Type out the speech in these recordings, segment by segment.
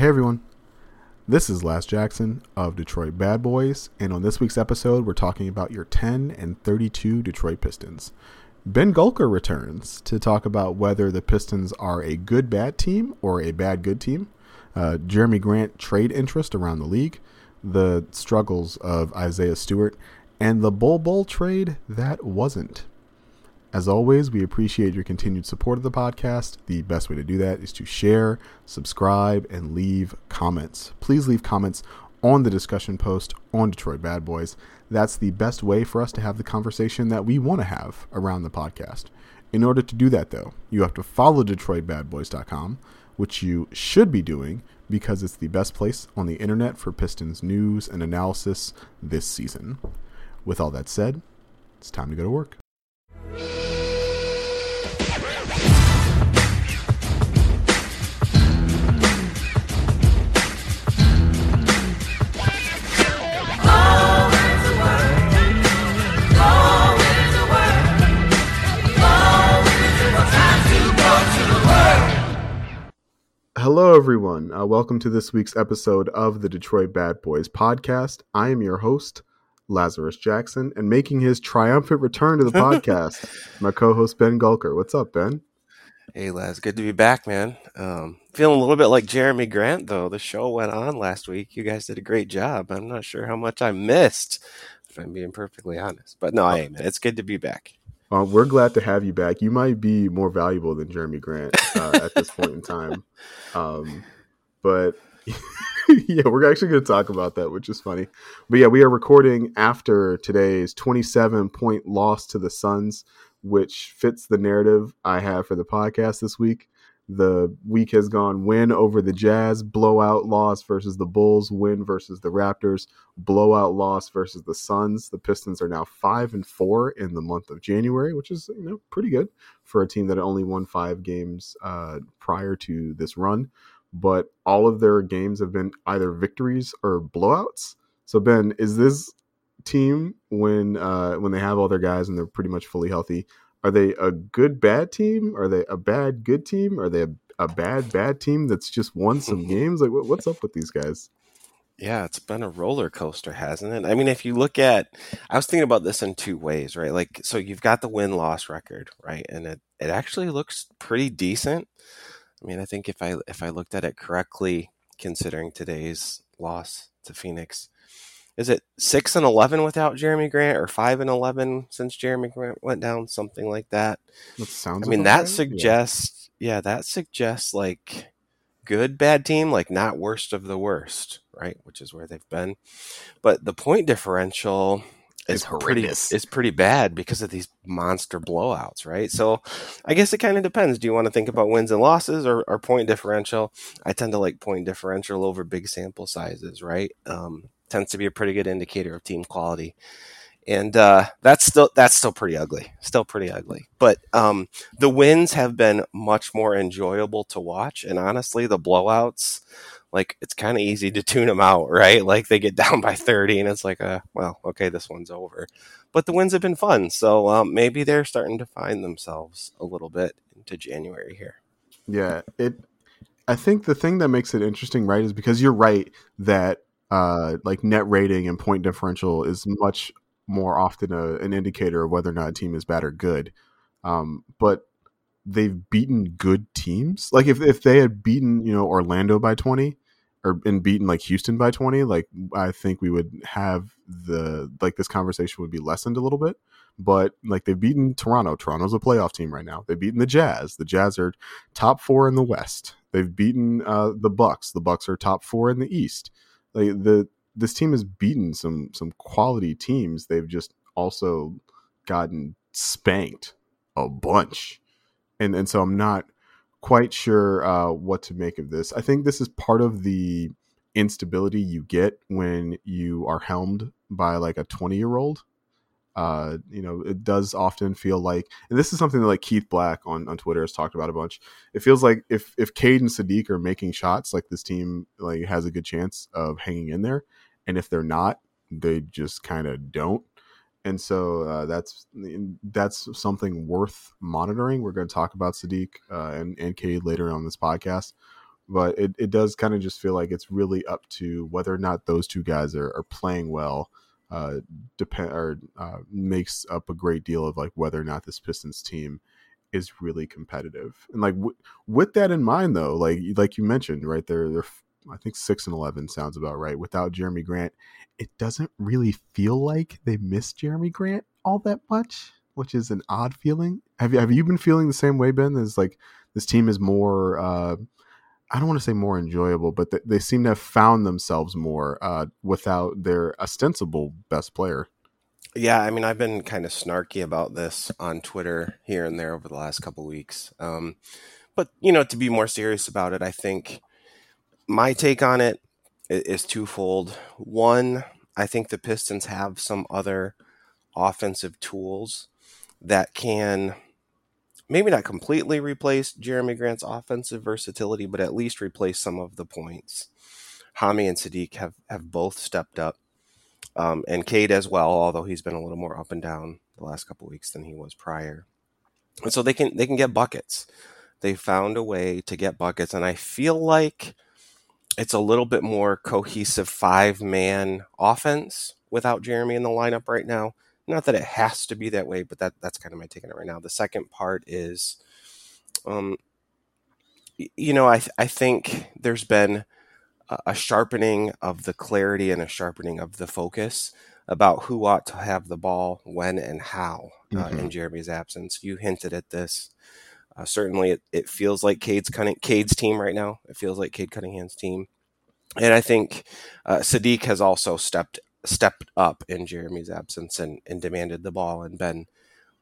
Hey everyone, this is Laz Jackson of Detroit Bad Boys, and on this week's episode, we're talking about your 10 and 32 Detroit Pistons. Ben Gulker returns to talk about whether the Pistons are a good bad team or a bad good team. Uh, Jerami Grant trade interest around the league, the struggles of Isaiah Stewart, and the Bol Bol trade that wasn't. As always, we appreciate your continued support of the podcast. The best way to do that is to share, subscribe, and leave comments. Please leave comments on the discussion post on Detroit Bad Boys. That's the best way for us to have the conversation that we want to have around the podcast. In order to do that, though, you have to follow DetroitBadBoys.com, which you should be doing because it's the best place on the internet for Pistons news and analysis this season. With all that said, it's time to go to work. Hello, everyone. Uh, welcome to this week's episode of the Detroit Bad Boys podcast. I am your host, Lazarus Jackson, and making his triumphant return to the podcast, my co-host Ben Gulker. What's up, Ben? Hey, Laz. Good to be back, man. Um, feeling a little bit like Jerami Grant, though. The show went on last week. You guys did a great job. I'm not sure how much I missed, if I'm being perfectly honest. But no, I am. It's good to be back. Uh, we're glad to have you back. You might be more valuable than Jerami Grant uh, at this point in time. Um, but yeah, we're actually going to talk about that, which is funny. But yeah, we are recording after today's 27 point loss to the Suns, which fits the narrative I have for the podcast this week. The week has gone win over the Jazz, blowout loss versus the Bulls, win versus the Raptors, blowout loss versus the Suns. The Pistons are now five and four in the month of January, which is you know pretty good for a team that only won five games uh, prior to this run. But all of their games have been either victories or blowouts. So Ben, is this team when uh, when they have all their guys and they're pretty much fully healthy? are they a good bad team? Are they a bad good team? Are they a, a bad bad team that's just won some games? Like, what's up with these guys? Yeah, it's been a roller coaster, hasn't it? I mean, if you look at, I was thinking about this in two ways, right? Like, so you've got the win loss record, right? And it, it actually looks pretty decent. I mean, I think if I if I looked at it correctly, considering today's loss to Phoenix, is it six and eleven without Jerami Grant, or five and eleven since Jerami Grant went down, something like that? That sounds. I mean, that right. suggests, yeah. yeah, that suggests like good bad team, like not worst of the worst, right? Which is where they've been. But the point differential is pretty it's pretty bad because of these monster blowouts, right? So I guess it kind of depends. Do you want to think about wins and losses or, or point differential? I tend to like point differential over big sample sizes, right? Um, tends to be a pretty good indicator of team quality. And uh, that's still that's still pretty ugly, still pretty ugly. But um, the wins have been much more enjoyable to watch, and honestly, the blowouts, like it's kind of easy to tune them out, right? Like they get down by thirty, and it's like, uh, well, okay, this one's over. But the wins have been fun, so um, maybe they're starting to find themselves a little bit into January here. Yeah, it. I think the thing that makes it interesting, right, is because you're right that uh, like net rating and point differential is much more often a, an indicator of whether or not a team is bad or good. Um, but they've beaten good teams. Like if, if they had beaten, you know, Orlando by 20 or and beaten like Houston by 20, like I think we would have the like this conversation would be lessened a little bit. But like they've beaten Toronto. Toronto's a playoff team right now. They've beaten the Jazz. The Jazz are top four in the West. They've beaten uh, the Bucks. The Bucks are top four in the East like the this team has beaten some some quality teams. They've just also gotten spanked a bunch, and and so I'm not quite sure uh, what to make of this. I think this is part of the instability you get when you are helmed by like a 20 year old uh, you know, it does often feel like, and this is something that like Keith Black on, on Twitter has talked about a bunch. It feels like if if Cade and Saddiq are making shots, like this team like has a good chance of hanging in there, and if they're not, they just kind of don't. And so uh, that's that's something worth monitoring. We're going to talk about Saddiq uh, and and Cade later on this podcast, but it, it does kind of just feel like it's really up to whether or not those two guys are, are playing well. Uh, depend or uh, makes up a great deal of like whether or not this Pistons team is really competitive. And like w- with that in mind, though, like like you mentioned, right there, they're I think six and eleven sounds about right. Without Jerami Grant, it doesn't really feel like they miss Jerami Grant all that much, which is an odd feeling. Have you have you been feeling the same way, Ben? Is like this team is more. Uh, I don't want to say more enjoyable, but they, they seem to have found themselves more uh, without their ostensible best player. Yeah, I mean, I've been kind of snarky about this on Twitter here and there over the last couple weeks. Um, but you know, to be more serious about it, I think my take on it is twofold. One, I think the Pistons have some other offensive tools that can maybe not completely replace Jerami Grant's offensive versatility, but at least replace some of the points. Hami and Saddiq have, have both stepped up um, and Cade as well, although he's been a little more up and down the last couple weeks than he was prior. And so they can they can get buckets. They found a way to get buckets, and I feel like it's a little bit more cohesive five man offense without Jerami in the lineup right now. Not that it has to be that way, but that that's kind of my take on it right now. The second part is, um, you know, I th- I think there's been a sharpening of the clarity and a sharpening of the focus about who ought to have the ball when and how uh, mm-hmm. in Jerami's absence. You hinted at this. Uh, certainly, it, it, feels like Cade's, Cunning- Cade's team right now. It feels like Cade Cunningham's team, and I think uh, Saddiq has also stepped stepped up in Jerami's absence and, and demanded the ball and been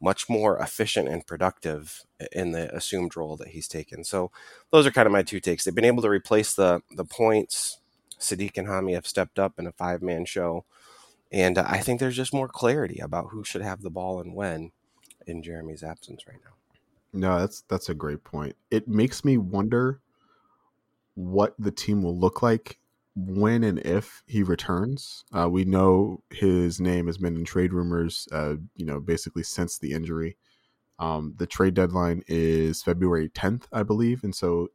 much more efficient and productive in the assumed role that he's taken. So those are kind of my two takes. They've been able to replace the the points. Saddiq and Hami have stepped up in a five man show, and I think there's just more clarity about who should have the ball and when in Jerami's absence right now. No, that's that's a great point. It makes me wonder what the team will look like when and if he returns. Uh, we know his name has been in trade rumors, uh, you know, basically since the injury. Um, the trade deadline is February 10th, I believe, and so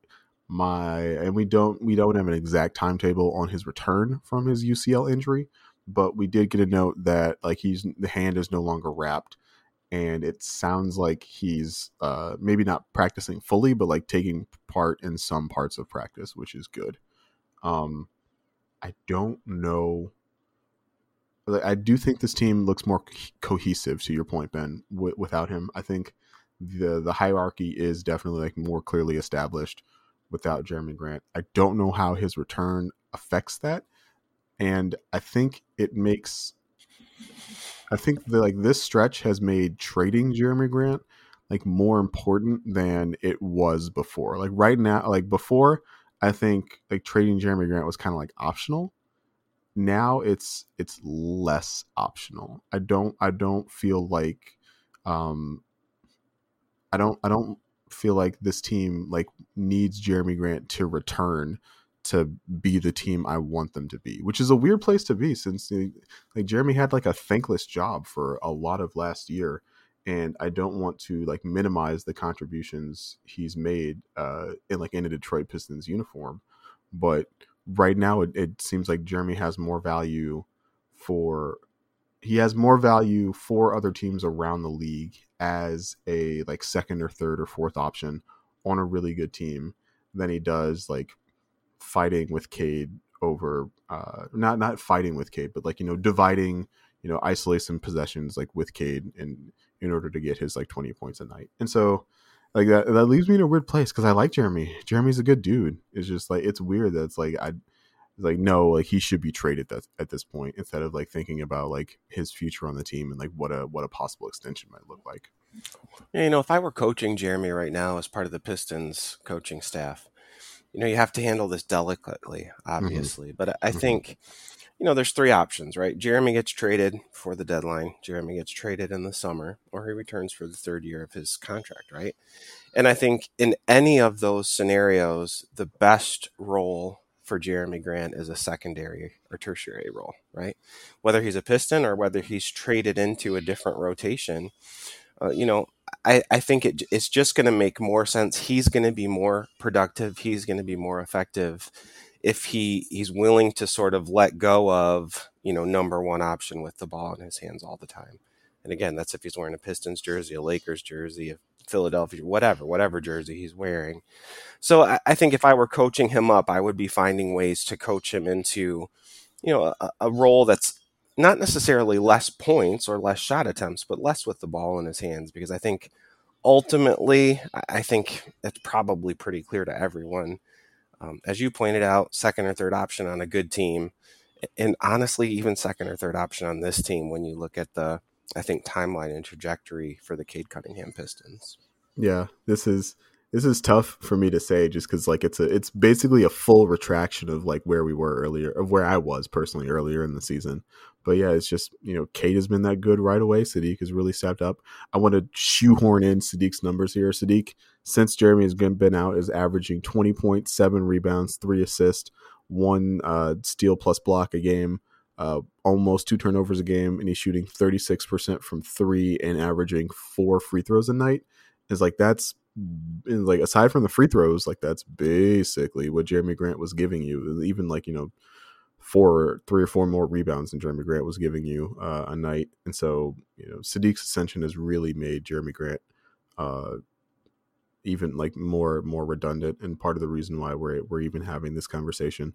my and we don't we don't have an exact timetable on his return from his UCL injury, but we did get a note that like he's the hand is no longer wrapped, and it sounds like he's uh, maybe not practicing fully, but like taking part in some parts of practice, which is good. Um, I don't know. I do think this team looks more cohesive. To your point, Ben, w- without him, I think the the hierarchy is definitely like more clearly established without Jerami Grant. I don't know how his return affects that, and I think it makes. I think that like this stretch has made trading Jerami Grant like more important than it was before. Like right now, like before, I think like trading Jerami Grant was kind of like optional. Now it's it's less optional. I don't I don't feel like um I don't I don't feel like this team like needs Jerami Grant to return to be the team I want them to be, which is a weird place to be since like Jerami had like a thankless job for a lot of last year and I don't want to like minimize the contributions he's made uh, in like in a Detroit Pistons uniform, but right now it, it seems like Jerami has more value for he has more value for other teams around the league as a like second or third or fourth option on a really good team than he does like fighting with Cade over uh not not fighting with Cade but like you know dividing you know isolate some possessions like with Cade and in order to get his like 20 points a night. And so like that that leaves me in a weird place because I like Jerami. Jerami's a good dude. It's just like it's weird that it's like I like no like he should be traded that, at this point instead of like thinking about like his future on the team and like what a what a possible extension might look like. Yeah, you know, if I were coaching Jerami right now as part of the Pistons coaching staff, you know, you have to handle this delicately, mm-hmm. obviously. Mm-hmm. But I mm-hmm. You know, there's three options, right? Jerami gets traded for the deadline. Jerami gets traded in the summer, or he returns for the third year of his contract, right? And I think in any of those scenarios, the best role for Jerami Grant is a secondary or tertiary role, right? Whether he's a Piston or whether he's traded into a different rotation, uh, you know, I, I think it, it's just going to make more sense. He's going to be more productive. He's going to be more effective if he he's willing to sort of let go of you know number one option with the ball in his hands all the time. And again, that's if he's wearing a Pistons jersey, a Lakers jersey, a Philadelphia, whatever, whatever jersey he's wearing. So I, I think if I were coaching him up, I would be finding ways to coach him into, you know, a, a role that's not necessarily less points or less shot attempts, but less with the ball in his hands. Because I think ultimately, I think it's probably pretty clear to everyone. Um, as you pointed out, second or third option on a good team, and honestly, even second or third option on this team when you look at the, I think, timeline and trajectory for the Cade Cunningham Pistons. Yeah, this is this is tough for me to say just because like it's a it's basically a full retraction of like where we were earlier of where I was personally earlier in the season. But yeah, it's just you know Cade has been that good right away. Saddiq has really stepped up. I want to shoehorn in Saddiq's numbers here. Saddiq since Jerami has been out is averaging twenty point seven rebounds, three assists, one uh, steal plus block a game. Uh, almost two turnovers a game, and he's shooting 36% from three and averaging four free throws a night. Is like that's like aside from the free throws, like that's basically what Jerami Grant was giving you. Even like you know, four, three or four more rebounds than Jerami Grant was giving you uh, a night. And so you know, Saddiq's ascension has really made Jerami Grant uh, even like more more redundant, and part of the reason why we're we're even having this conversation.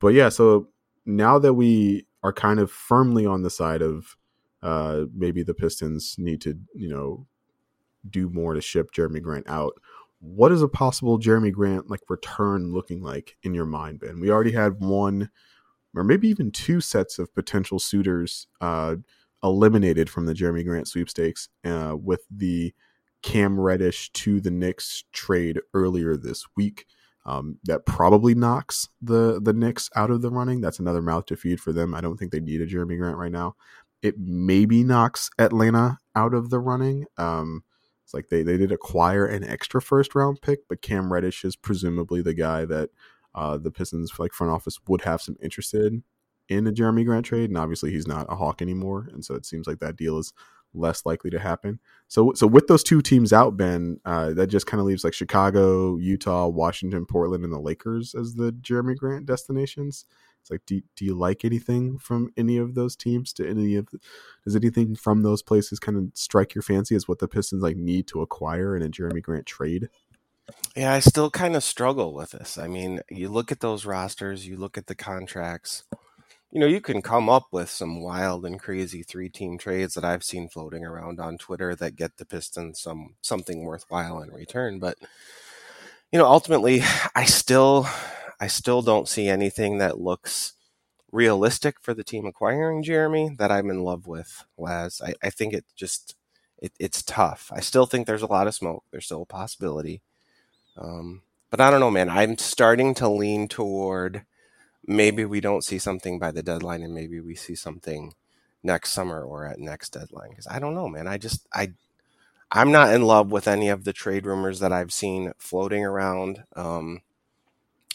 But yeah, so now that we are kind of firmly on the side of uh, maybe the Pistons need to you know do more to ship Jerami Grant out. What is a possible Jerami Grant like return looking like in your mind, Ben? We already had one or maybe even two sets of potential suitors uh, eliminated from the Jerami Grant sweepstakes uh, with the Cam Reddish to the Knicks trade earlier this week. Um, that probably knocks the the Knicks out of the running. That's another mouth to feed for them. I don't think they need a Jerami Grant right now. It maybe knocks Atlanta out of the running. Um, it's like they, they did acquire an extra first round pick, but Cam Reddish is presumably the guy that uh, the Pistons like front office would have some interest in in a Jerami Grant trade, and obviously he's not a Hawk anymore, and so it seems like that deal is less likely to happen. So so with those two teams out, Ben, uh, that just kind of leaves like Chicago, Utah, Washington, Portland, and the Lakers as the Jerami Grant destinations. It's like, do, do you like anything from any of those teams? To any of, does anything from those places kind of strike your fancy as what the Pistons like need to acquire in a Jerami Grant trade? Yeah, I still kind of struggle with this. I mean, you look at those rosters, you look at the contracts. You know, you can come up with some wild and crazy three-team trades that I've seen floating around on Twitter that get the Pistons some something worthwhile in return, but you know, ultimately I still I still don't see anything that looks realistic for the team acquiring Jerami that I'm in love with, Laz. I, I think it just it, it's tough. I still think there's a lot of smoke. There's still a possibility. Um, but I don't know, man. I'm starting to lean toward maybe we don't see something by the deadline and maybe we see something next summer or at next deadline. Because I don't know, man. I just I I'm not in love with any of the trade rumors that I've seen floating around. Um,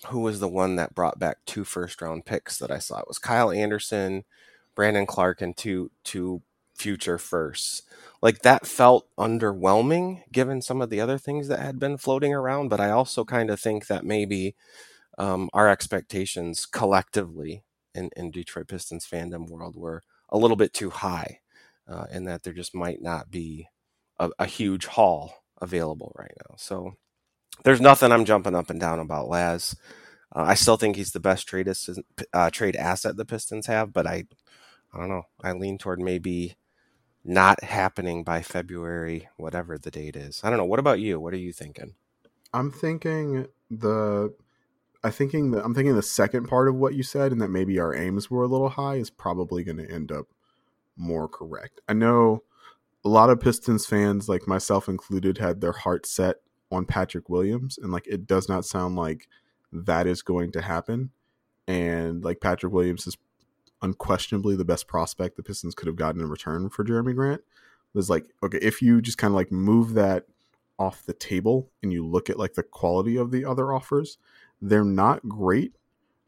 who was the one that brought back two first round picks that I saw? It was Kyle Anderson, Brandon Clarke and two two future firsts. Like that felt underwhelming given some of the other things that had been floating around. But I also kind of think that maybe um, our expectations collectively in, in Detroit Pistons fandom world were a little bit too high, uh, and that there just might not be a, a huge haul available right now. So there's nothing I'm jumping up and down about Laz. Uh, I still think he's the best trade uh, trade asset the Pistons have, but I I don't know. I lean toward maybe not happening by February, whatever the date is. I don't know. What about you? What are you thinking? I'm thinking the I thinking that I'm thinking the second part of what you said, and that maybe our aims were a little high, is probably going to end up more correct. I know a lot of Pistons fans, like myself included, had their heart set on Patrick Williams, and like it does not sound like that is going to happen. And like Patrick Williams is unquestionably the best prospect the Pistons could have gotten in return for Jerami Grant. Was like, okay, if you just kind of like move that off the table and you look at like the quality of the other offers, they're not great,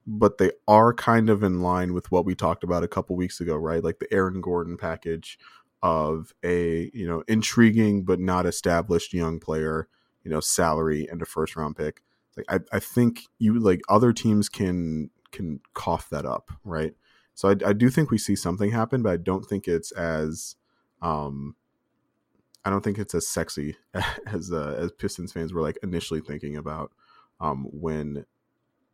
but they are kind of in line with what we talked about a couple weeks ago, right? Like the Aaron Gordon package, of a you know intriguing but not established young player, you know, salary and a first round pick. Like I, I think you like other teams can can cough that up, right? So I, I do think we see something happen, but I don't think it's as um I don't think it's as sexy as uh, as Pistons fans were like initially thinking about um when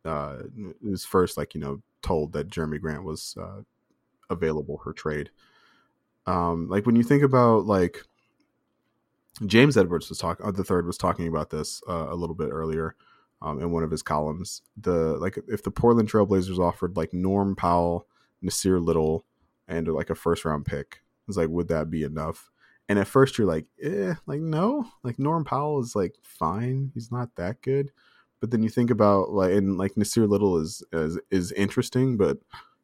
uh it was first like you know told that Jerami Grant was uh, available for trade. Um, like when you think about like James Edwards was talking, uh, the third was talking about this uh, a little bit earlier um, in one of his columns. The like if the Portland Trailblazers offered like Norm Powell, Nassir Little, and like a first round pick, it's like would that be enough? And at first you're like, eh, like no, like Norm Powell is like fine, he's not that good. But then you think about like and like Nassir Little is is is interesting, but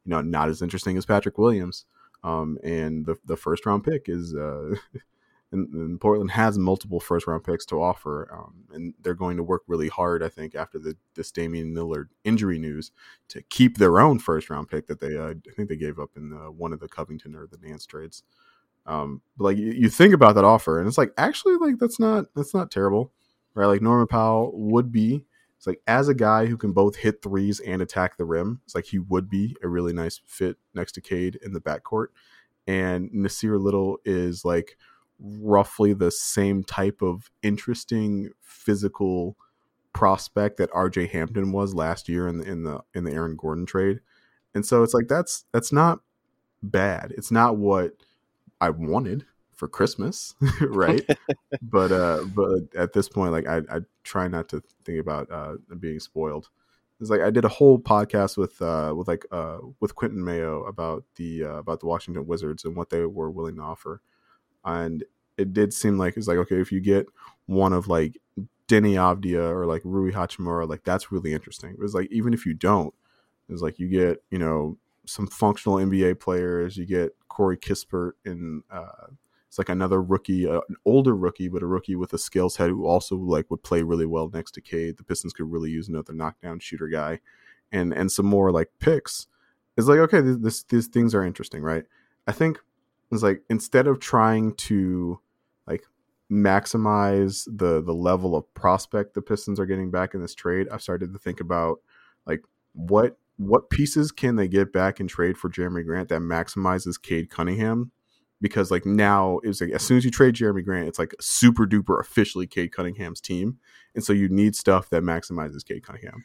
you know not as interesting as Patrick Williams. Um, and the the first round pick is uh, and, and, Portland has multiple first round picks to offer, um, and they're going to work really hard. I think after the this Damian Lillard injury news to keep their own first round pick that they uh, I think they gave up in the, one of the Covington or the Nance trades. Um, but like you, you think about that offer, and it's like actually like that's not that's not terrible, right? Like Norman Powell would be it's like as a guy who can both hit threes and attack the rim, it's like he would be a really nice fit next to Cade in the backcourt. And Nassir Little is like roughly the same type of interesting physical prospect that RJ Hampton was last year in the in the in the Aaron Gordon trade. And so it's like that's that's not bad. It's not what I wanted for Christmas, right? but uh, but at this point, like I, I try not to think about uh, being spoiled. It's like I did a whole podcast with uh, with like uh, with Quentin Mayo about the uh, about the Washington Wizards and what they were willing to offer, and it did seem like it's like okay if you get one of like Deni Avdija or like Rui Hachimura, like that's really interesting. It was like even if you don't, it's like you get you know some functional NBA players, you get Corey Kispert and uh, it's like another rookie, uh, an older rookie, but a rookie with a skills head who also like would play really well next to Cade. The Pistons could really use another knockdown shooter guy, and and some more like picks. It's like okay, this these things are interesting, right? I think it's like instead of trying to like maximize the the level of prospect the Pistons are getting back in this trade, I've started to think about like what what pieces can they get back in trade for Jerami Grant that maximizes Cade Cunningham because like now it's like as soon as you trade Jerami Grant, it's like super duper officially Cade Cunningham's team, and so you need stuff that maximizes Cade Cunningham.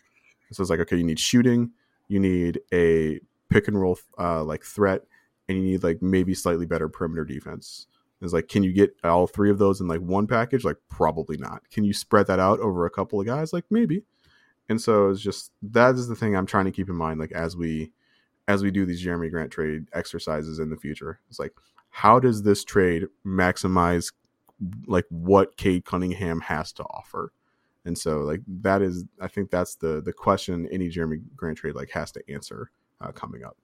So it's like okay, you need shooting, you need a pick and roll uh, like threat, and you need like maybe slightly better perimeter defense. It's like, can you get all three of those in like one package? Like, probably not. Can you spread that out over a couple of guys? Like, maybe. And so it's just that is the thing I'm trying to keep in mind, like as we as we do these Jerami Grant trade exercises in the future. It's like, how does this trade maximize like what Cade Cunningham has to offer? And so like that is I think that's the the question any Jerami Grant trade like has to answer uh, coming up.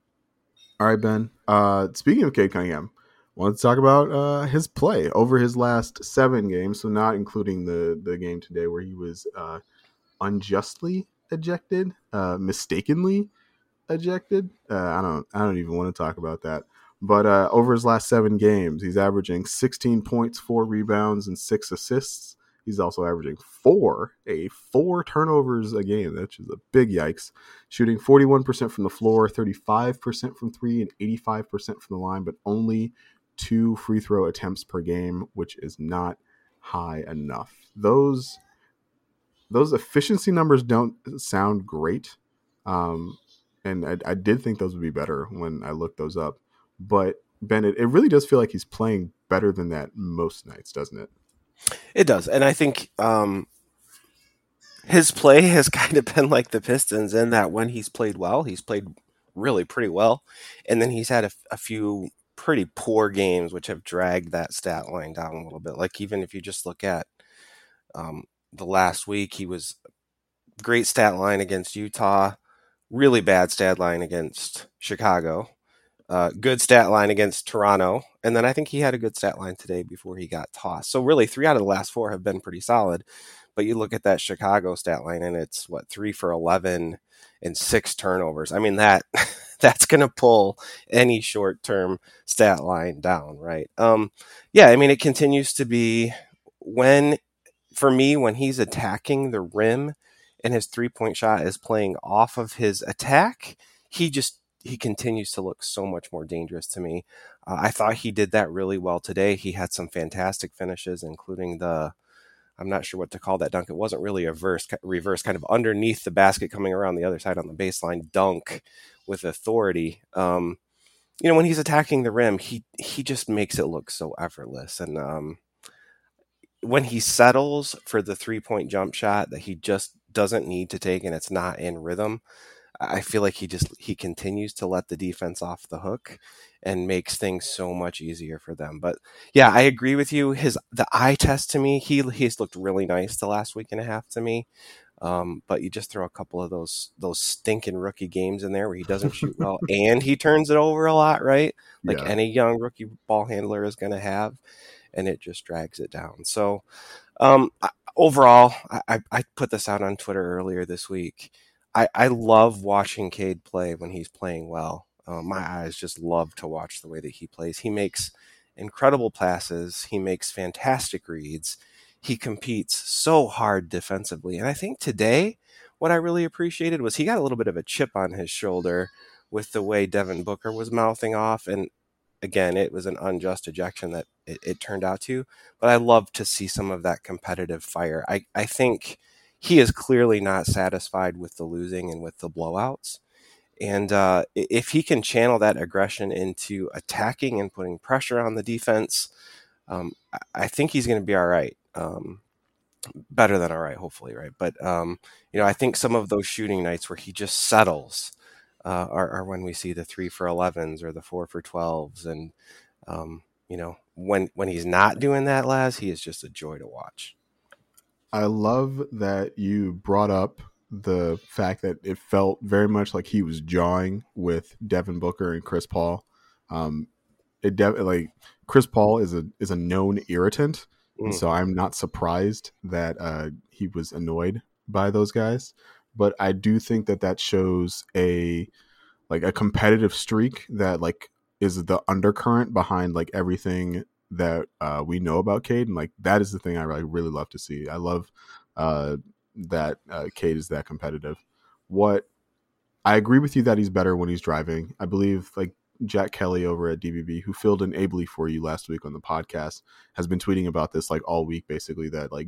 All right, Ben. Uh, speaking of Cade Cunningham, want to talk about uh, his play over his last seven games, so not including the the game today where he was uh, unjustly ejected, uh, mistakenly ejected. Uh, I don't I don't even want to talk about that. But uh, over his last seven games, he's averaging 16 points, four rebounds, and six assists. He's also averaging four, a four turnovers a game, which is a big yikes. Shooting 41% from the floor, 35% from three, and 85% from the line, but only two free throw attempts per game, which is not high enough. Those those efficiency numbers don't sound great, um, and I, I did think those would be better when I looked those up. But Bennett, it really does feel like he's playing better than that most nights, doesn't it? It does, and I think um, his play has kind of been like the Pistons in that when he's played well, he's played really pretty well, and then he's had a, a few pretty poor games which have dragged that stat line down a little bit. Like even if you just look at um, the last week, he was great stat line against Utah, really bad stat line against Chicago, uh, good stat line against Toronto, and then I think he had a good stat line today before he got tossed. So really, three out of the last four have been pretty solid. But you look at that Chicago stat line, and it's what three for eleven and six turnovers. I mean that that's going to pull any short term stat line down, right? Um, yeah, I mean, it continues to be when, for me, when he's attacking the rim and his three point shot is playing off of his attack, he just he continues to look so much more dangerous to me. Uh, I thought he did that really well today. He had some fantastic finishes, including the I'm not sure what to call that dunk. It wasn't really a verse, reverse, kind of underneath the basket, coming around the other side on the baseline dunk with authority. Um, you know, when he's attacking the rim, he he just makes it look so effortless. And um, when he settles for the three point jump shot that he just doesn't need to take, and it's not in rhythm, I feel like he just he continues to let the defense off the hook and makes things so much easier for them. But yeah, I agree with you. His the eye test to me, he he's looked really nice the last week and a half to me. Um, but you just throw a couple of those those stinking rookie games in there where he doesn't shoot well and he turns it over a lot, right? Like yeah. any young rookie ball handler is going to have, and it just drags it down. So um, overall, I, I put this out on Twitter earlier this week I, I love watching Cade play when he's playing well. Uh, my eyes just love to watch the way that he plays. He makes incredible passes. He makes fantastic reads. He competes so hard defensively. And I think today, what I really appreciated was he got a little bit of a chip on his shoulder with the way Devin Booker was mouthing off. And again, it was an unjust ejection that it, it turned out to. But I love to see some of that competitive fire. I, I think he is clearly not satisfied with the losing and with the blowouts. And uh, if he can channel that aggression into attacking and putting pressure on the defense, um, I think he's going to be all right. Um, better than all right, hopefully, right? But um, you know, I think some of those shooting nights where he just settles uh, are, are, when we see the three for 11s or the four for 12s, and um, you know, when when he's not doing that, Laz, he is just a joy to watch. I love that you brought up the fact that it felt very much like he was jawing with Devin Booker and Chris Paul. Um, it de- like Chris Paul is a is a known irritant, mm. so I'm not surprised that uh, he was annoyed by those guys. But I do think that that shows a like a competitive streak that like is the undercurrent behind like everything that uh, we know about Cade, and like that is the thing I really, really love to see. I love uh, that uh, Cade is that competitive. What I agree with you that he's better when he's driving. I believe like Jack Kelly over at DBB, who filled in ably for you last week on the podcast, has been tweeting about this like all week, basically that like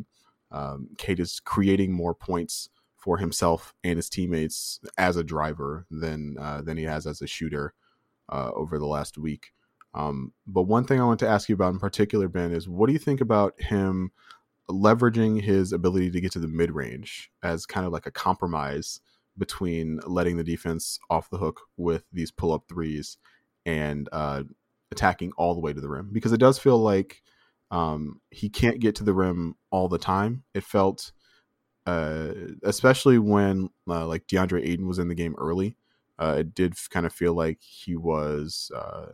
um, Cade is creating more points for himself and his teammates as a driver than uh, than he has as a shooter uh, over the last week. Um, but one thing I want to ask you about in particular, Ben, is what do you think about him leveraging his ability to get to the mid range as kind of like a compromise between letting the defense off the hook with these pull up threes and uh, attacking all the way to the rim? Because it does feel like um, he can't get to the rim all the time. It felt, uh, especially when uh, like DeAndre Ayton was in the game early, uh, it did kind of feel like he was uh,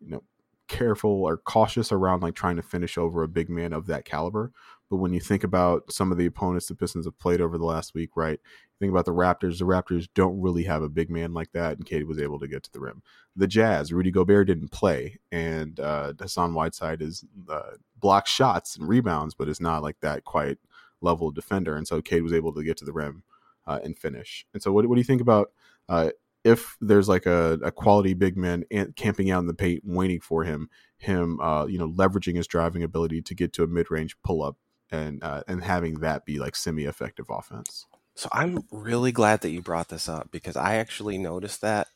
you know careful or cautious around like trying to finish over a big man of that caliber. But when you think about some of the opponents the Pistons have played over the last week, right? Think about the Raptors. The Raptors don't really have a big man like that, and Cade was able to get to the rim. The Jazz, Rudy Gobert didn't play, and uh, Hassan Whiteside is uh, blocks shots and rebounds, but is not like that quite level defender. And so Cade was able to get to the rim uh, and finish. And so, what, what do you think about uh, if there's like a, a quality big man camping out in the paint waiting for him, him uh, you know leveraging his driving ability to get to a mid range pull up and uh, and having that be like semi effective offense. So I'm really glad that you brought this up because I actually noticed that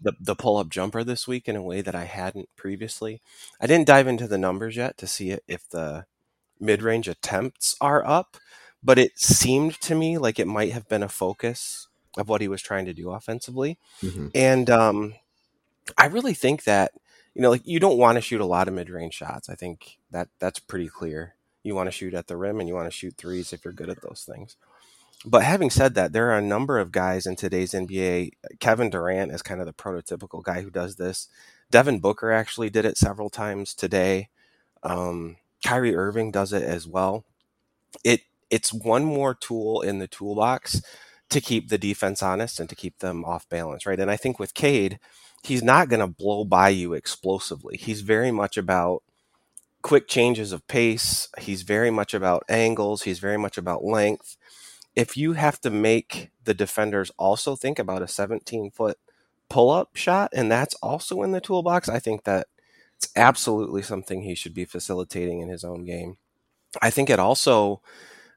the the pull up jumper this week in a way that I hadn't previously. I didn't dive into the numbers yet to see if the mid range attempts are up, but it seemed to me like it might have been a focus of what he was trying to do offensively. Mm-hmm. And um, I really think that you know, like you don't want to shoot a lot of mid-range shots. I think that that's pretty clear. You want to shoot at the rim and you want to shoot threes if you're good at those things. But having said that, there are a number of guys in today's NBA. Kevin Durant is kind of the prototypical guy who does this. Devin Booker actually did it several times today. Um, Kyrie Irving does it as well. It it's one more tool in the toolbox to keep the defense honest and to keep them off balance, right? And I think with Cade, he's not going to blow by you explosively. He's very much about quick changes of pace. He's very much about angles. He's very much about length. If you have to make the defenders also think about a 17 foot pull up shot, and that's also in the toolbox, I think that it's absolutely something he should be facilitating in his own game. I think it also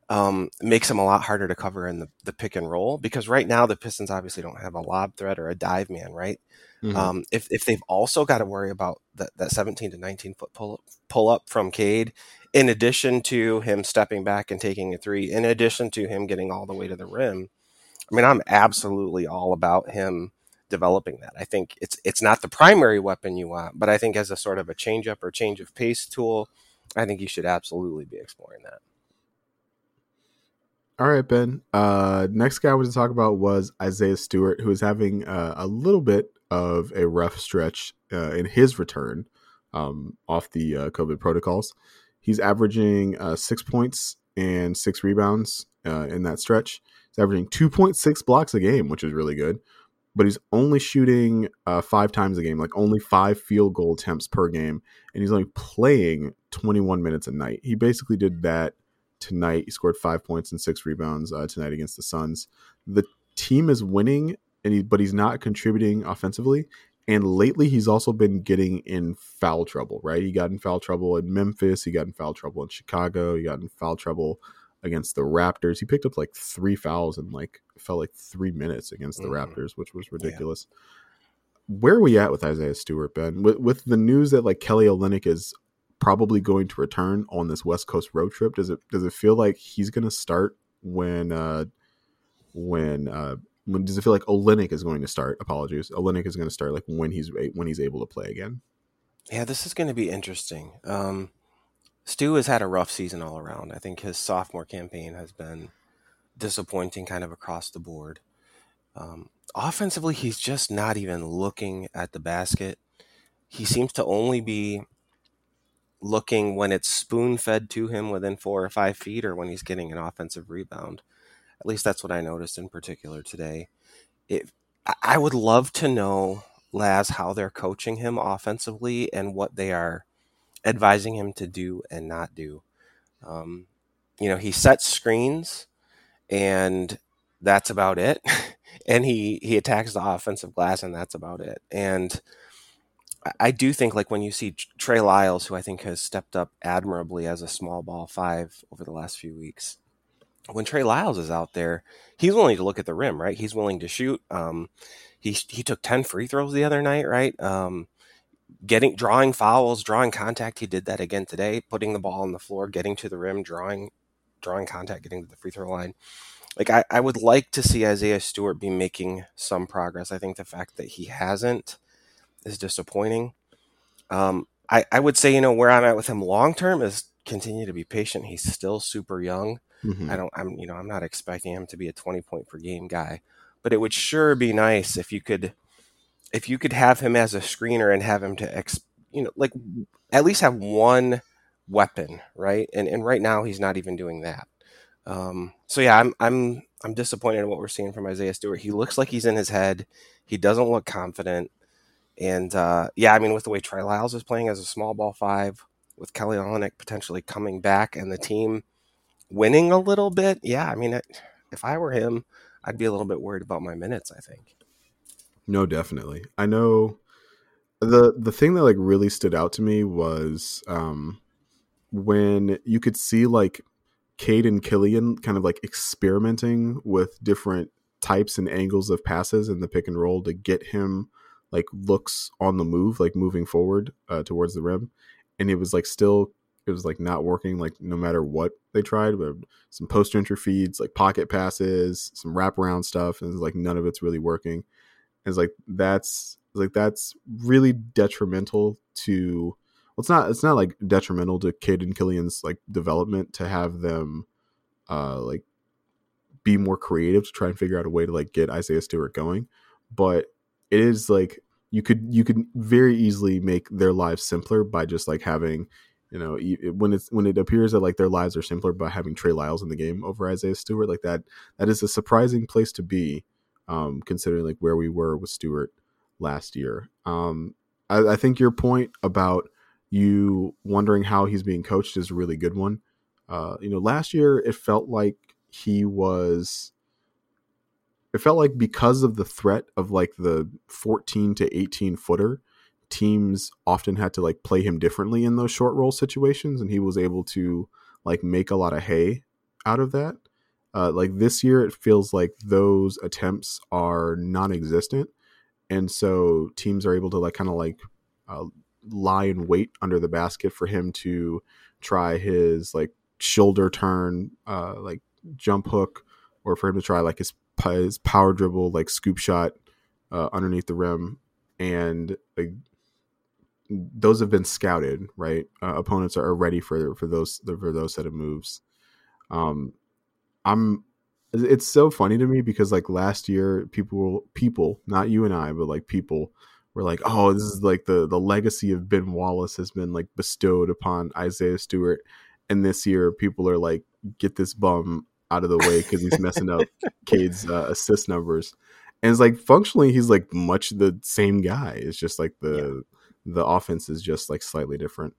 um, makes him a lot harder to cover in the, the pick and roll because right now the Pistons obviously don't have a lob threat or a dive man, right? Mm-hmm. Um, if, if they've also got to worry about that, that 17 to 19 foot pull up, pull up from Cade, in addition to him stepping back and taking a three, in addition to him getting all the way to the rim, I mean, I'm absolutely all about him developing that. I think it's it's not the primary weapon you want, but I think as a sort of a change up or change of pace tool, I think you should absolutely be exploring that. All right, Ben. Uh, next guy I wanted to talk about was Isaiah Stewart, who is having uh, a little bit of a rough stretch uh, in his return um, off the uh, COVID protocols. He's averaging uh, six points and six rebounds uh, in that stretch. He's averaging 2.6 blocks a game, which is really good. But he's only shooting five times a game, like only five field goal attempts per game. And he's only playing 21 minutes a night. He basically did that tonight. He scored five points and six rebounds uh, tonight against the Suns. The team is winning, and he, but he's not contributing offensively. And lately, he's also been getting in foul trouble. Right, he got in foul trouble in Memphis. He got in foul trouble in Chicago. He got in foul trouble against the Raptors. He picked up like three fouls in like felt like three minutes against the mm. Raptors, which was ridiculous. Yeah. Where are we at with Isaiah Stewart, Ben? With, with the news that like Kelly Olynyk is probably going to return on this West Coast road trip. Does it does it feel like he's going to start when uh, when uh, when does it feel like Olynyk is going to start? Apologies, Olynyk is going to start like when he's when he's able to play again. Yeah, this is going to be interesting. Um, Stu has had a rough season all around. I think his sophomore campaign has been disappointing, kind of across the board. Um, offensively, he's just not even looking at the basket. He seems to only be looking when it's spoon fed to him within four or five feet or when he's getting an offensive rebound. At least that's what I noticed in particular today. It, I would love to know, Laz, how they're coaching him offensively and what they are advising him to do and not do. Um, you know, he sets screens and that's about it. and he, he attacks the offensive glass and that's about it. And I do think like when you see Trey Lyles, who I think has stepped up admirably as a small ball five over the last few weeks. When Trey Lyles is out there, he's willing to look at the rim, right? He's willing to shoot. Um, he he took ten free throws the other night, right? Um, getting drawing fouls, drawing contact. He did that again today, putting the ball on the floor, getting to the rim, drawing drawing contact, getting to the free throw line. Like I, I would like to see Isaiah Stewart be making some progress. I think the fact that he hasn't is disappointing. Um, I, I would say, you know, where I'm at with him long term is continue to be patient. He's still super young. Mm-hmm. I don't, I'm, you know, I'm not expecting him to be a 20 point per game guy, but it would sure be nice if you could, if you could have him as a screener and have him to, ex, you know, like at least have one weapon, right? And and right now he's not even doing that. Um, so yeah, I'm I'm I'm disappointed in what we're seeing from Isaiah Stewart. He looks like he's in his head. He doesn't look confident. And uh, yeah, I mean, with the way Trey Lyles is playing as a small ball five, with Kelly potentially coming back and the team winning a little bit, yeah, I mean, if I were him, I'd be a little bit worried about my minutes. I think. No, definitely. I know the the thing that like really stood out to me was um, when you could see like Cade and Killian kind of like experimenting with different types and angles of passes in the pick and roll to get him like looks on the move, like moving forward uh, towards the rim, and it was like still it was like not working like no matter what they tried but some post entry feeds like pocket passes some wraparound stuff and it's like none of it's really working. And it's like that's like that's really detrimental to well it's not it's not like detrimental to Cade and Killian's like development to have them uh like be more creative to try and figure out a way to like get Isaiah Stewart going. But it is like you could you could very easily make their lives simpler by just like having You know, when it's when it appears that like their lives are simpler by having Trey Lyles in the game over Isaiah Stewart, like that, that is a surprising place to be, um, considering like where we were with Stewart last year. Um, I, I think your point about you wondering how he's being coached is a really good one. Uh, you know, last year it felt like he was. It felt like because of the threat of like the 14 to 18 footer, teams often had to like play him differently in those short roll situations, and he was able to like make a lot of hay out of that. Uh, like this year, it feels like those attempts are non-existent, and so teams are able to like kind of like uh, lie in wait under the basket for him to try his like shoulder turn, uh, like jump hook, or for him to try like his his power dribble, like scoop shot uh, underneath the rim, and like those have been scouted, right? Uh, opponents are ready for for those for those set of moves. Um, I'm. It's so funny to me because like last year, people people not you and I, but like people were like, oh, this is like the the legacy of Ben Wallace has been like bestowed upon Isaiah Stewart, and this year people are like, get this bum out of the way because he's messing up Cade's uh, assist numbers, and it's like functionally he's like much the same guy. It's just like the yeah the offense is just like slightly different.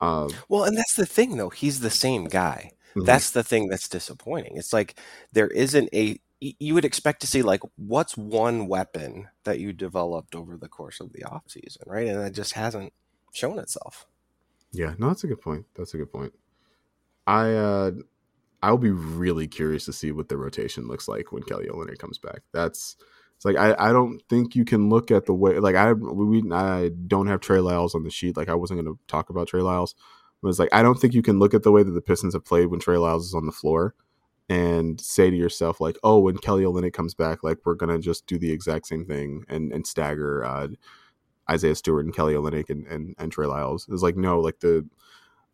Uh, well, and that's the thing, though. He's the same guy. Mm-hmm. That's the thing that's disappointing. It's like there isn't a. You would expect to see like what's one weapon that you developed over the course of the off season, right? And it just hasn't shown itself. Yeah, no, that's a good point. That's a good point. I uh I'll be really curious to see what the rotation looks like when Kelly Olynyk comes back. That's it's like I, I don't think you can look at the way like I we I don't have Trey Lyles on the sheet. Like I wasn't going to talk about Trey Lyles. But it's like I don't think you can look at the way that the Pistons have played when Trey Lyles is on the floor and say to yourself like, oh, when Kelly Olynyk comes back, like we're gonna just do the exact same thing and and stagger uh, Isaiah Stewart and Kelly Olynyk and, and and Trey Lyles. It's like no, like the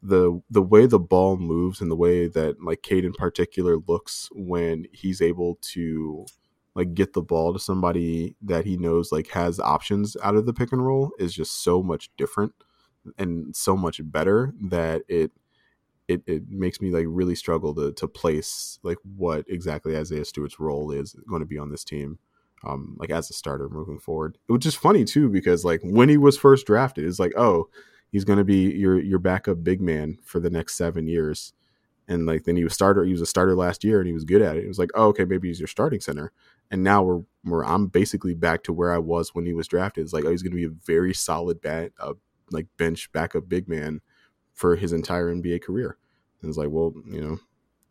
the the way the ball moves and the way that like Cade in particular looks when he's able to like get the ball to somebody that he knows like has options out of the pick and roll is just so much different and so much better that it it, it makes me like really struggle to to place like what exactly Isaiah Stewart's role is going to be on this team. Um, like as a starter moving forward. Was just funny too because like when he was first drafted, it's like, oh, he's going to be your your backup big man for the next seven years. And like then he was starter he was a starter last year and he was good at it. It was like oh okay maybe he's your starting center. And now we're, we're i'm basically back to where i was when he was drafted. It's like oh he's going to be a very solid bat uh, like bench backup big man for his entire nba career. And it's like well you know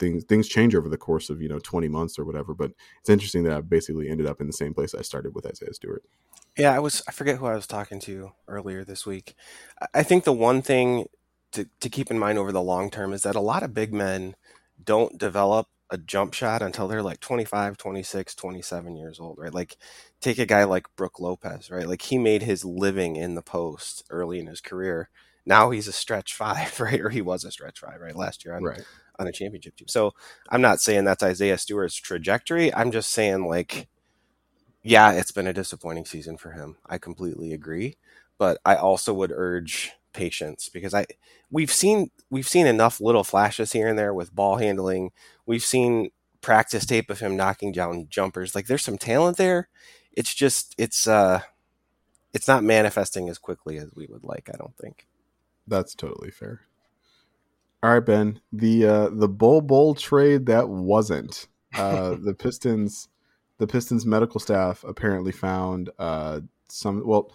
things things change over the course of you know 20 months or whatever but it's interesting that i basically ended up in the same place i started with isaiah stewart yeah i was i forget who i was talking to earlier this week i think the one thing to, to keep in mind over the long term is that a lot of big men don't develop a jump shot until they're like 25, 26, 27 years old, right? Like take a guy like Brook Lopez, right? Like he made his living in the post early in his career. Now he's a stretch five, right? Or he was a stretch five, right? Last year on, right. On a championship team. So I'm not saying that's Isaiah Stewart's trajectory. I'm just saying like, yeah, it's been a disappointing season for him. I completely agree. But I also would urge patience because I we've seen we've seen enough little flashes here and there with ball handling. We've seen practice tape of him knocking down jumpers. Like there's some talent there. It's just it's uh it's not manifesting as quickly as we would like, I don't think. That's totally fair. All right, Ben. The uh the Bol Bol trade that wasn't. Uh the Pistons the Pistons medical staff apparently found uh some well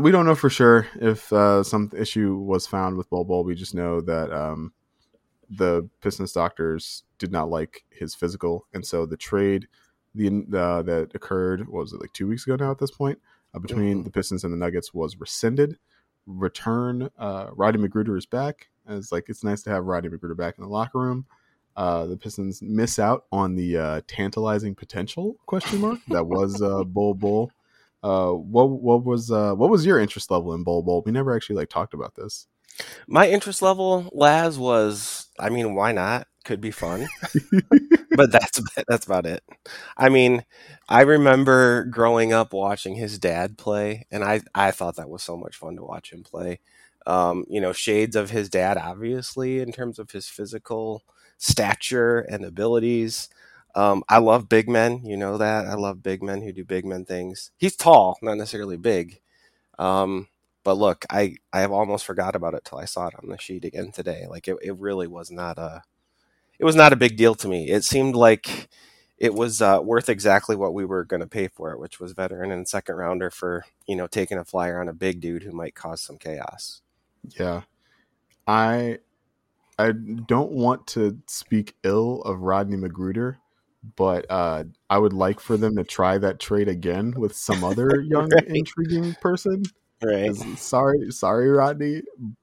we don't know for sure if uh, some issue was found with Bol Bol. We just know that um, the Pistons doctors did not like his physical, and so the trade the uh, that occurred what was it like two weeks ago now at this point uh, between mm-hmm. the Pistons and the Nuggets was rescinded. Return uh, Roddy McGruder is back. It's like it's nice to have Roddy McGruder back in the locker room. Uh, the Pistons miss out on the uh, tantalizing potential question mark that was uh, Bol Bol. uh, what what was uh, what was your interest level in Bol Bol? We never actually like talked about this. My interest level, Laz, was I mean, why not? Could be fun, but that's that's about it. I mean, I remember growing up watching his dad play, and I I thought that was so much fun to watch him play. Um, you know, shades of his dad, obviously, in terms of his physical stature and abilities. Um, I love big men. You know that. I love big men who do big men things. He's tall, not necessarily big. Um, but look, I, I have almost forgot about it till I saw it on the sheet again today. Like it, it really was not a, it was not a big deal to me. It seemed like it was uh, worth exactly what we were going to pay for it, which was veteran and second rounder for you know taking a flyer on a big dude who might cause some chaos. Yeah, I I don't want to speak ill of Rodney McGruder, but uh, I would like for them to try that trade again with some other young, right. intriguing person. Right. Sorry, sorry, Rodney,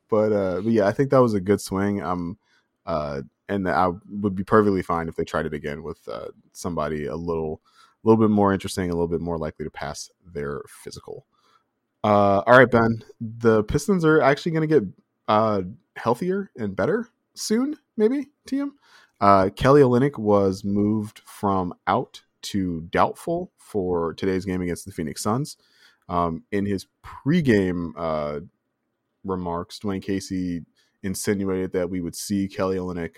but uh, but yeah, I think that was a good swing. Um, uh, and that I would be perfectly fine if they tried it again with uh, somebody a little, a little bit more interesting, a little bit more likely to pass their physical. Uh, all right, Ben. The Pistons are actually going to get uh, healthier and better soon, maybe. TM. Uh, Kelly Olynyk was moved from out to doubtful for today's game against the Phoenix Suns. Um, in his pregame uh, remarks, Dwane Casey insinuated that we would see Kelly Olynyk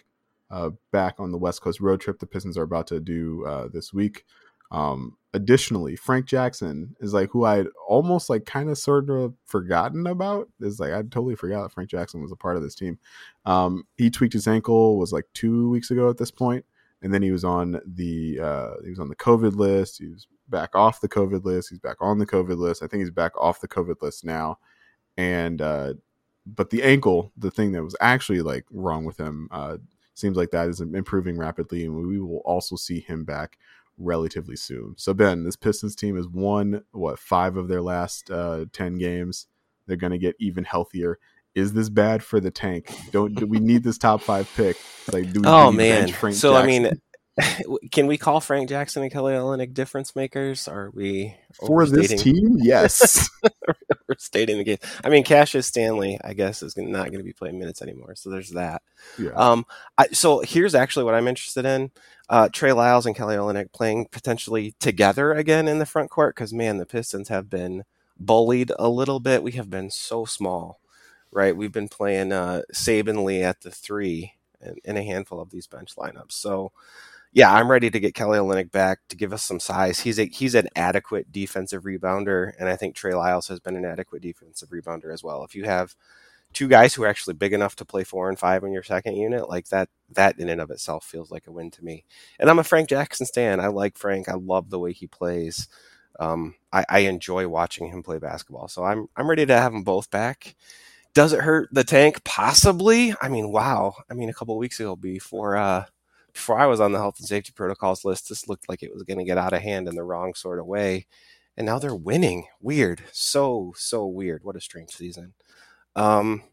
uh, back on the West Coast road trip the Pistons are about to do uh, this week. Um, additionally, Frank Jackson is like who I had almost like kind of sort of forgotten about. Is like I totally forgot that Frank Jackson was a part of this team. Um, he tweaked his ankle was like two weeks ago at this point, and then he was on the uh, he was on the COVID list. He was back off the COVID list. He's back on the COVID list. I think he's back off the COVID list now. And uh, but the ankle, the thing that was actually like wrong with him, uh, seems like that is improving rapidly, and we will also see him back relatively soon. So Ben, this Pistons team has won what five of their last uh, ten games. They're going to get even healthier. Is this bad for the tank? Don't do we need this top five pick? Like, do we, oh man, Frank so Jackson? I mean, can we call Frank Jackson and Kelly Olynyk difference makers? Are we for this team? Yes, we're stating the game. I mean, Cassius Stanley, I guess, is not going to be playing minutes anymore. So there's that. Yeah. Um. I, so here's actually what I'm interested in: uh, Trey Lyles and Kelly Olynyk playing potentially together again in the front court. Because man, the Pistons have been bullied a little bit. We have been so small, right? We've been playing uh, Saben Lee at the three in, in a handful of these bench lineups. So yeah, I'm ready to get Kelly Olynyk back to give us some size. He's a he's an adequate defensive rebounder, and I think Trey Lyles has been an adequate defensive rebounder as well. If you have two guys who are actually big enough to play four and five in your second unit, like that, that in and of itself feels like a win to me. And I'm a Frank Jackson stan. I like Frank. I love the way he plays. Um, I, I enjoy watching him play basketball. So I'm I'm ready to have them both back. Does it hurt the tank? Possibly. I mean, wow. I mean, a couple weeks ago before uh, before I was on the health and safety protocols list, this looked like it was going to get out of hand in the wrong sort of way. And now they're winning. Weird. So, so weird. What a strange season. Um,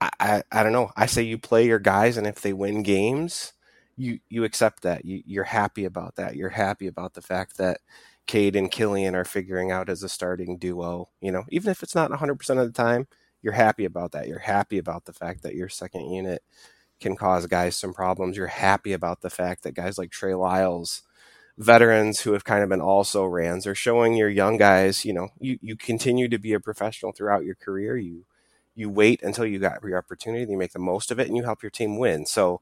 I, I, I don't know. I say you play your guys, and if they win games, you, you accept that. You, you're happy about that. You're happy about the fact that Cade and Killian are figuring out as a starting duo. You know, even if it's not 100% of the time, you're happy about that. You're happy about the fact that your second unit can cause guys some problems. You're happy about the fact that guys like Trey Lyles, veterans who have kind of been also rans, are showing your young guys, you know, you, you continue to be a professional throughout your career. You you wait until you got your opportunity, you make the most of it, and you help your team win. So,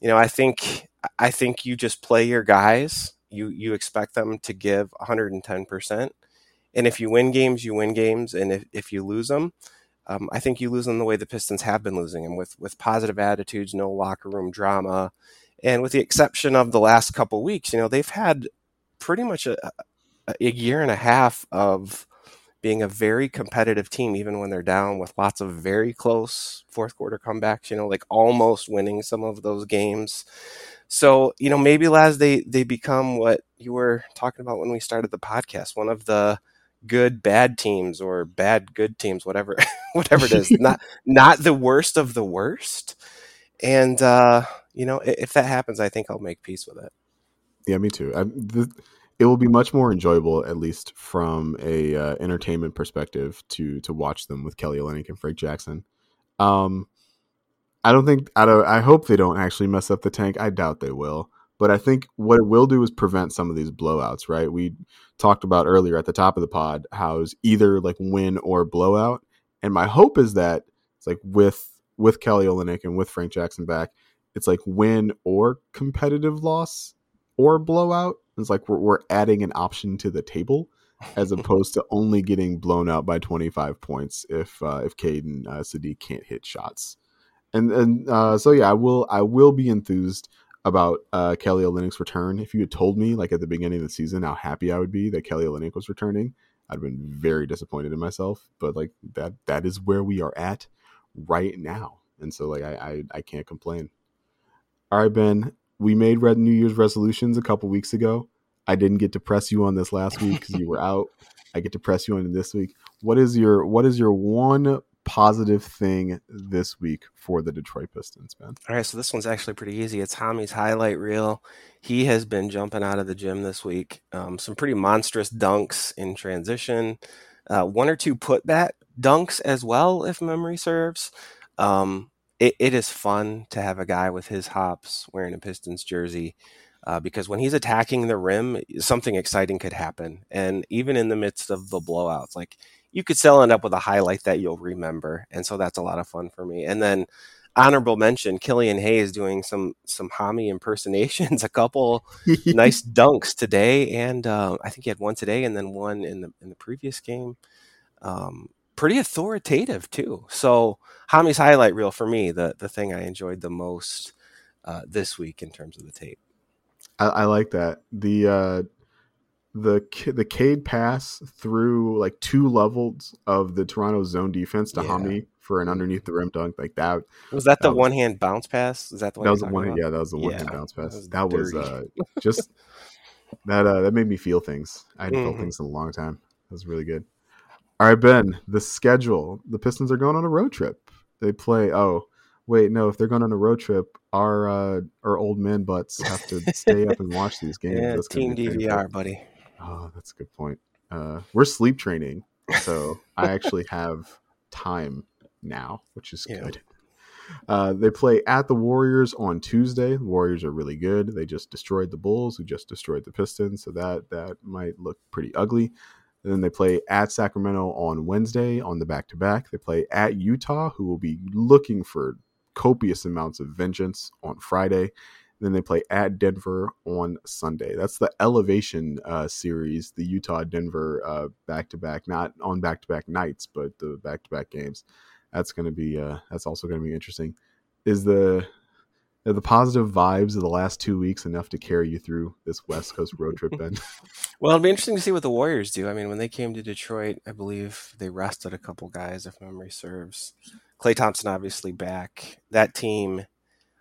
you know, I think I think you just play your guys. You you expect them to give 110 percent, and if you win games, you win games, and if, if you lose them, um, I think you lose them the way the Pistons have been losing them with with positive attitudes, no locker room drama, and with the exception of the last couple weeks, you know they've had pretty much a, a year and a half of being a very competitive team, even when they're down, with lots of very close fourth quarter comebacks. You know, like almost winning some of those games. So you know maybe Laz they they become what you were talking about when we started the podcast, one of the good bad teams or bad good teams, whatever whatever it is. not not the worst of the worst. And uh, you know, if that happens, I think I'll make peace with it. Yeah, me too. I, the, it will be much more enjoyable, at least from a uh, entertainment perspective, to to watch them with Kelly Olynyk and Frank Jackson. Um, I don't think I don't. I hope they don't actually mess up the tank. I doubt they will. But I think what it will do is prevent some of these blowouts, right? We talked about earlier at the top of the pod how it's either like win or blowout. and my hope is that it's like with with Kelly Olynyk and with Frank Jackson back, it's like win or competitive loss or blowout. It's like we're, we're adding an option to the table as opposed to only getting blown out by 25 points if uh, if Caden uh, Saddiq can't hit shots. And and uh, so yeah, I will I will be enthused about uh, Kelly Olynyk's return. If you had told me like at the beginning of the season how happy I would be that Kelly Olynyk was returning, I'd been very disappointed in myself. But like that that is where we are at right now, and so like I I, I can't complain. All right, Ben, we made Red New Year's resolutions a couple weeks ago. I didn't get to press you on this last week because you were out. I get to press you on this week. What is your what is your one positive thing this week for the Detroit Pistons, Ben? All right, so this one's actually pretty easy. It's Hami's highlight reel. He has been jumping out of the gym this week. Um, some pretty monstrous dunks in transition. Uh, one or two putback dunks as well, if memory serves. Um, it, it is fun to have a guy with his hops wearing a Pistons jersey uh, because when he's attacking the rim, something exciting could happen. And even in the midst of the blowouts, like you could still end up with a highlight that you'll remember. And so that's a lot of fun for me. And then honorable mention, Killian Hayes doing some some Hami impersonations, a couple nice dunks today, and uh, I think he had one today and then one in the in the previous game. Um, pretty authoritative too. So Hami's highlight reel for me, the the thing I enjoyed the most uh, this week in terms of the tape. I, I like that the uh, the the Cade pass through like two levels of the Toronto zone defense to yeah. Hami for an underneath the rim dunk like that. Was that, that the one hand bounce pass? Is that the one? That was the one. About? Yeah, that was the one hand bounce pass. That was, that was uh, just that uh, that made me feel things. I hadn't mm-hmm. felt things in a long time. That was really good. All right, Ben. The schedule. The Pistons are going on a road trip. They play. Oh, wait, no. If they're going on a road trip, our uh, our old man butts have to stay up and watch these games. Yeah, team DVR, buddy. Oh, that's a good point. Uh, we're sleep training, so I actually have time now, which is yeah. good. Uh, they play at the Warriors on Tuesday. The Warriors are really good. They just destroyed the Bulls, who just destroyed the Pistons, so that that might look pretty ugly. And then they play at Sacramento on Wednesday on the back to back. They play at Utah, who will be looking for copious amounts of vengeance on Friday. Then they play at Denver on Sunday. That's the elevation uh, series, the Utah Denver back to back, not on back to back nights, but the back to back games. That's going to be uh, that's also going to be interesting. Is the are the positive vibes of the last two weeks enough to carry you through this West Coast road trip, Ben? well, it'll be interesting to see what the Warriors do. I mean, when they came to Detroit, I believe they rested a couple guys, if memory serves. Klay Thompson, obviously, back. That team,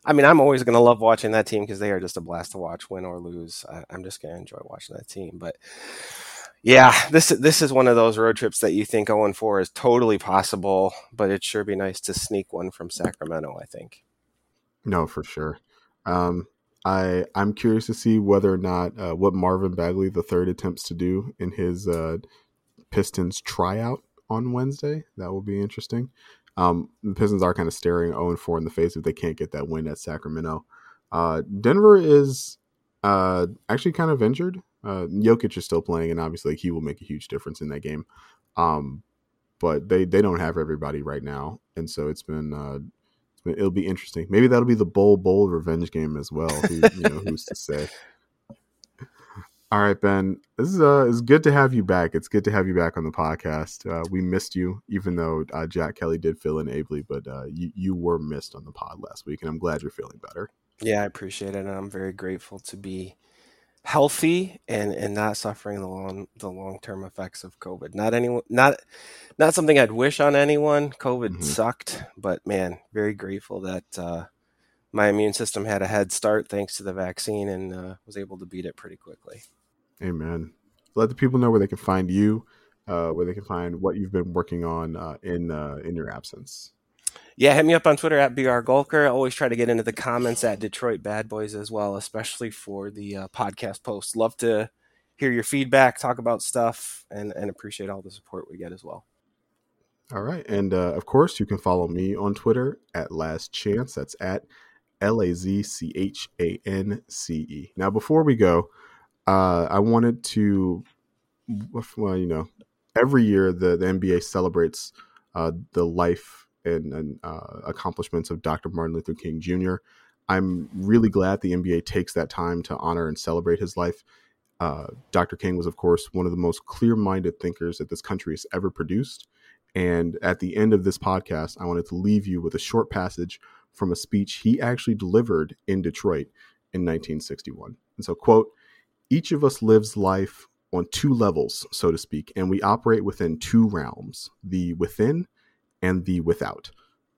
I mean, I'm always going to love watching that team because they are just a blast to watch, win or lose. I, I'm just going to enjoy watching that team. But yeah, this this is one of those road trips that you think 0 4 is totally possible, but it'd sure be nice to sneak one from Sacramento, I think. No, for sure. Um, I I'm curious to see whether or not uh, what Marvin Bagley the third attempts to do in his uh, Pistons tryout on Wednesday. That will be interesting. Um, the Pistons are kind of staring 0 4 in the face if they can't get that win at Sacramento. Uh, Denver is uh, actually kind of injured. Uh, Jokic is still playing, and obviously he will make a huge difference in that game. Um, but they they don't have everybody right now, and so it's been uh, it'll be interesting. Maybe that'll be the Bol Bol revenge game as well. Who, you know, who's to say? All right, Ben. This is uh, it's good to have you back. It's good to have you back on the podcast. Uh, we missed you, even though uh, Jack Kelly did fill in ably, but uh, you you were missed on the pod last week, and I'm glad you're feeling better. Yeah, I appreciate it, and I'm very grateful to be healthy and and not suffering the long the long term effects of COVID. Not anyone not not something I'd wish on anyone. COVID mm-hmm. sucked, but man, very grateful that uh, my immune system had a head start thanks to the vaccine and uh, was able to beat it pretty quickly. Amen. Let the people know where they can find you, uh, where they can find what you've been working on uh, in uh, in your absence yeah, hit me up on Twitter at BR Gulker. I always try to get into the comments at Detroit Bad Boys as well, especially for the uh, podcast posts. Love to hear your feedback, talk about stuff, and, and appreciate all the support we get as well. All right. And uh, of course, you can follow me on Twitter at Last Chance. That's at L A Z C H A N C E. Now, before we go, uh, I wanted to, well, you know, every year the, the NBA celebrates uh, the life and, and uh, accomplishments of Dr. Martin Luther King Jr. I'm really glad the NBA takes that time to honor and celebrate his life. Uh, Dr. King was, of course, one of the most clear minded thinkers that this country has ever produced. And at the end of this podcast, I wanted to leave you with a short passage from a speech he actually delivered in Detroit in 1961. And so, quote, each of us lives life on two levels, so to speak, and we operate within two realms the within and the without.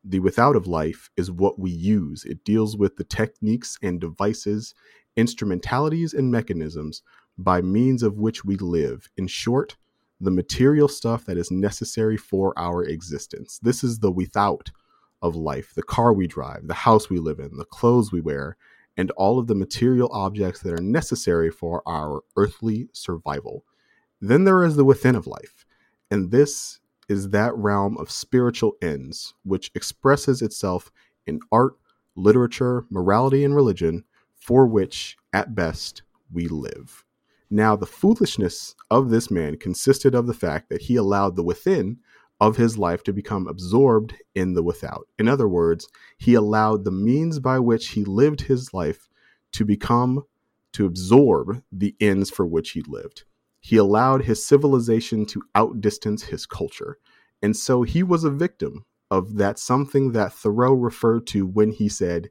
The without of life is what we use, it deals with the techniques and devices, instrumentalities, and mechanisms by means of which we live. In short, the material stuff that is necessary for our existence. This is the without of life the car we drive, the house we live in, the clothes we wear, and all of the material objects that are necessary for our earthly survival. Then there is the within of life, and this is that realm of spiritual ends, which expresses itself in art, literature, morality, and religion, for which, at best, we live. Now, the foolishness of this man consisted of the fact that he allowed the within of his life to become absorbed in the without. In other words, he allowed the means by which he lived his life to become, to absorb the ends for which he lived. He allowed his civilization to outdistance his culture. And so he was a victim of that something that Thoreau referred to when he said,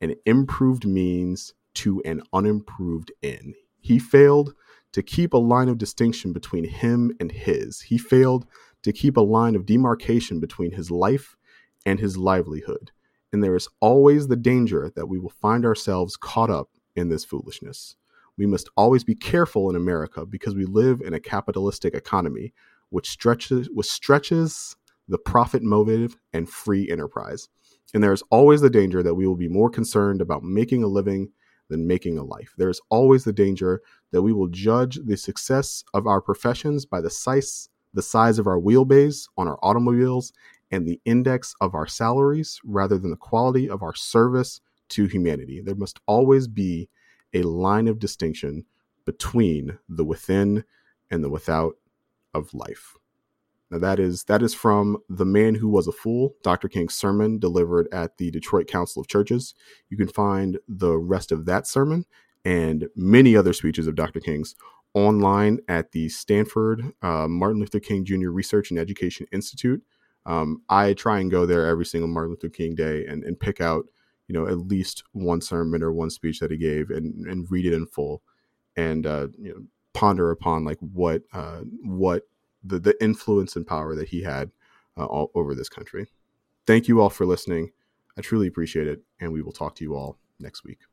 an improved means to an unimproved end. He failed to keep a line of distinction between him and his. He failed to keep a line of demarcation between his life and his livelihood. And there is always the danger that we will find ourselves caught up in this foolishness. We must always be careful in America because we live in a capitalistic economy which stretches which stretches the profit motive and free enterprise. And there is always the danger that we will be more concerned about making a living than making a life. There is always the danger that we will judge the success of our professions by the size, the size of our wheelbase on our automobiles and the index of our salaries rather than the quality of our service to humanity. There must always be a line of distinction between the within and the without of life. Now that is that is from The Man Who Was a Fool, Dr. King's sermon delivered at the Detroit Council of Churches. You can find the rest of that sermon and many other speeches of Dr. King's online at the Stanford uh, Martin Luther King Jr. Research and Education Institute. Um, I try and go there every single Martin Luther King Day and, and pick out, you know, at least one sermon or one speech that he gave and, and read it in full and uh, you know, ponder upon like what uh, what the the influence and power that he had uh, all over this country. Thank you all for listening. I truly appreciate it, and we will talk to you all next week.